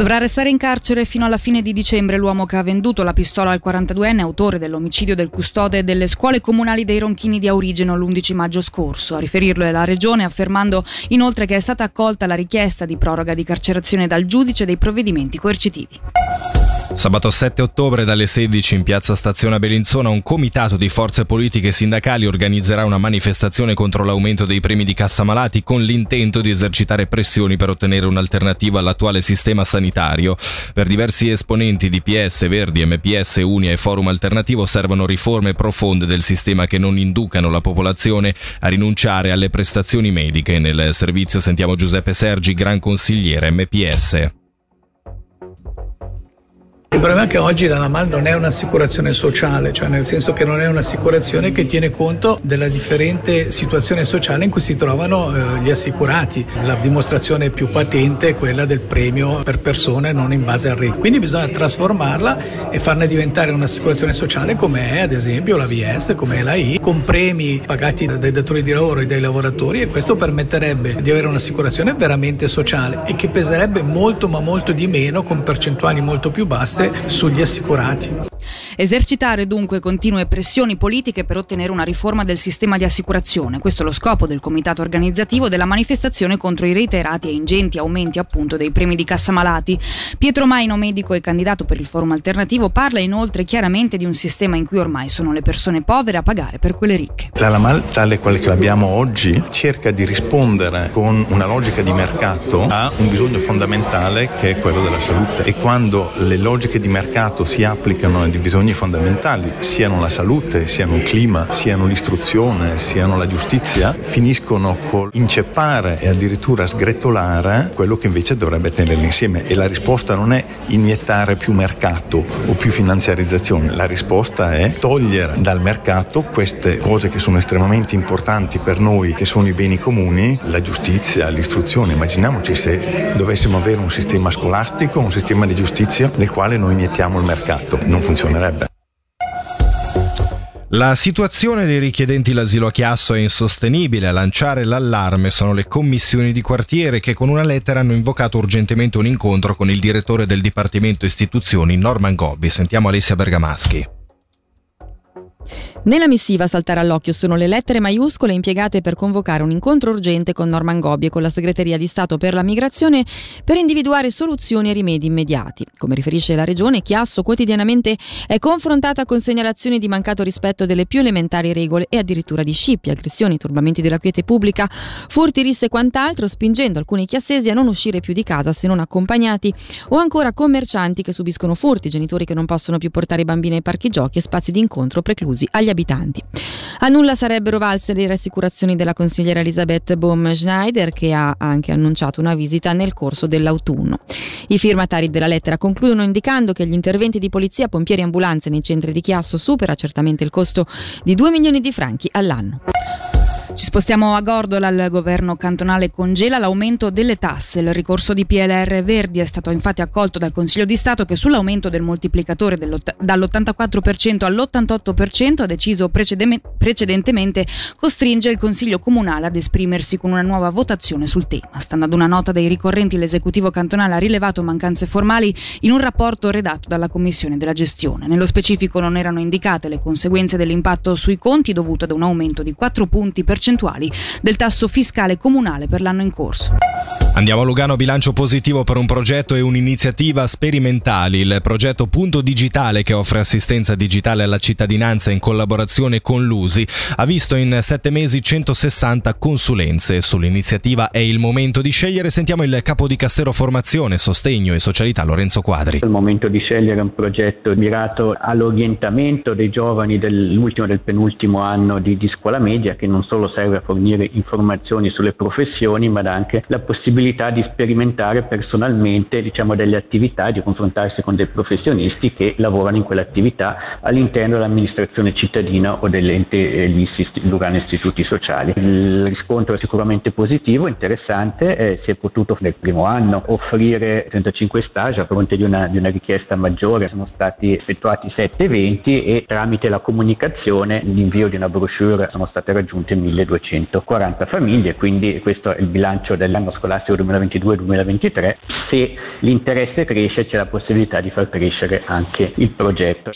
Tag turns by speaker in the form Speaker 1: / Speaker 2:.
Speaker 1: Dovrà restare in carcere fino alla fine di dicembre l'uomo che ha venduto la pistola al 42enne autore dell'omicidio del custode delle scuole comunali dei Ronchini di Aurigeno l'11 maggio scorso. A riferirlo è la Regione, affermando inoltre che è stata accolta la richiesta di proroga di carcerazione dal giudice dei provvedimenti coercitivi.
Speaker 2: Sabato 7 ottobre dalle 16 in piazza Stazione Bellinzona un comitato di forze politiche e sindacali organizzerà una manifestazione contro l'aumento dei premi di cassa malati con l'intento di esercitare pressioni per ottenere un'alternativa all'attuale sistema sanitario. Per diversi esponenti di PS, Verdi, MPS, Unia e Forum Alternativo servono riforme profonde del sistema che non inducano la popolazione a rinunciare alle prestazioni mediche. Nel servizio sentiamo Giuseppe Sergi, gran consigliere MPS.
Speaker 3: Il problema è che oggi la NAMAL non è un'assicurazione sociale, cioè nel senso che non è un'assicurazione che tiene conto della differente situazione sociale in cui si trovano eh, gli assicurati. La dimostrazione più patente è quella del premio per persone non in base al reddito. Quindi bisogna trasformarla e farne diventare un'assicurazione sociale come è ad esempio la VS, come è la I, con premi pagati dai datori di lavoro e dai lavoratori e questo permetterebbe di avere un'assicurazione veramente sociale e che peserebbe molto ma molto di meno con percentuali molto più basse sugli assicurati.
Speaker 1: Esercitare dunque continue pressioni politiche per ottenere una riforma del sistema di assicurazione. Questo è lo scopo del comitato organizzativo della manifestazione contro i reiterati e ingenti aumenti appunto dei premi di cassa malati. Pietro Maino, medico e candidato per il forum alternativo, parla inoltre chiaramente di un sistema in cui ormai sono le persone povere a pagare per quelle ricche.
Speaker 4: La Lamal, tale quale ce l'abbiamo oggi, cerca di rispondere con una logica di mercato a un bisogno fondamentale che è quello della salute. E quando le logiche di mercato si applicano a bisogni fondamentali, siano la salute, siano il clima, siano l'istruzione, siano la giustizia, finiscono col inceppare e addirittura sgretolare quello che invece dovrebbe tenerli insieme. E la risposta non è iniettare più mercato o più finanziarizzazione, la risposta è togliere dal mercato queste cose che sono estremamente importanti per noi, che sono i beni comuni, la giustizia, l'istruzione. Immaginiamoci se dovessimo avere un sistema scolastico, un sistema di giustizia nel quale noi iniettiamo il mercato. Non funzionerebbe.
Speaker 2: La situazione dei richiedenti l'asilo a Chiasso è insostenibile. A lanciare l'allarme sono le commissioni di quartiere che con una lettera hanno invocato urgentemente un incontro con il direttore del Dipartimento Istituzioni Norman Gobbi. Sentiamo Alessia Bergamaschi.
Speaker 5: Nella missiva a saltare all'occhio sono le lettere maiuscole impiegate per convocare un incontro urgente con Norman Gobbi e con la Segreteria di Stato per la Migrazione per individuare soluzioni e rimedi immediati. Come riferisce la Regione, Chiasso quotidianamente è confrontata con segnalazioni di mancato rispetto delle più elementari regole e addirittura di scippi, aggressioni, turbamenti della quiete pubblica, furti, risse e quant'altro, spingendo alcuni chiassesi a non uscire più di casa se non accompagnati o ancora commercianti che subiscono furti, genitori che non possono più portare i bambini ai parchi giochi e spazi di incontro preclusi agli abitanti. A nulla sarebbero valse le rassicurazioni della consigliera Elisabeth Bohm-Schneider che ha anche annunciato una visita nel corso dell'autunno. I firmatari della lettera concludono indicando che gli interventi di polizia, pompieri e ambulanze nei centri di Chiasso supera certamente il costo di 2 milioni di franchi all'anno.
Speaker 1: Ci spostiamo a Gordola, il governo cantonale congela l'aumento delle tasse. Il ricorso di PLR Verdi è stato infatti accolto dal Consiglio di Stato che sull'aumento del moltiplicatore dall'84% all'88% ha deciso precedentemente costringe il Consiglio comunale ad esprimersi con una nuova votazione sul tema. Stando ad una nota dei ricorrenti, l'esecutivo cantonale ha rilevato mancanze formali in un rapporto redatto dalla Commissione della gestione. Nello specifico non erano indicate le conseguenze dell'impatto sui conti dovuto ad un aumento di 4 punti percentuali percentuali del tasso fiscale comunale per l'anno in corso.
Speaker 2: Andiamo a Lugano, bilancio positivo per un progetto e un'iniziativa sperimentali. Il progetto Punto Digitale, che offre assistenza digitale alla cittadinanza in collaborazione con l'USI, ha visto in sette mesi 160 consulenze. Sull'iniziativa è il momento di scegliere. Sentiamo il capo di Cassero Formazione, Sostegno e Socialità Lorenzo Quadri.
Speaker 6: È il momento di scegliere un progetto mirato all'orientamento dei giovani dell'ultimo e del penultimo anno di, di scuola media, che non solo serve a fornire informazioni sulle professioni, ma dà anche la possibilità di sperimentare personalmente diciamo, delle attività, di confrontarsi con dei professionisti che lavorano in quell'attività all'interno dell'amministrazione cittadina o dell'ente eh, Lugano Istituti Sociali. Il riscontro è sicuramente positivo, interessante, eh, si è potuto nel primo anno offrire 35 stage a fronte di una, di una richiesta maggiore, sono stati effettuati 7 eventi e tramite la comunicazione, l'invio di una brochure sono state raggiunte 1000 1240 famiglie, quindi questo è il bilancio dell'anno scolastico 2022-2023. Se l'interesse cresce c'è la possibilità di far crescere anche il progetto.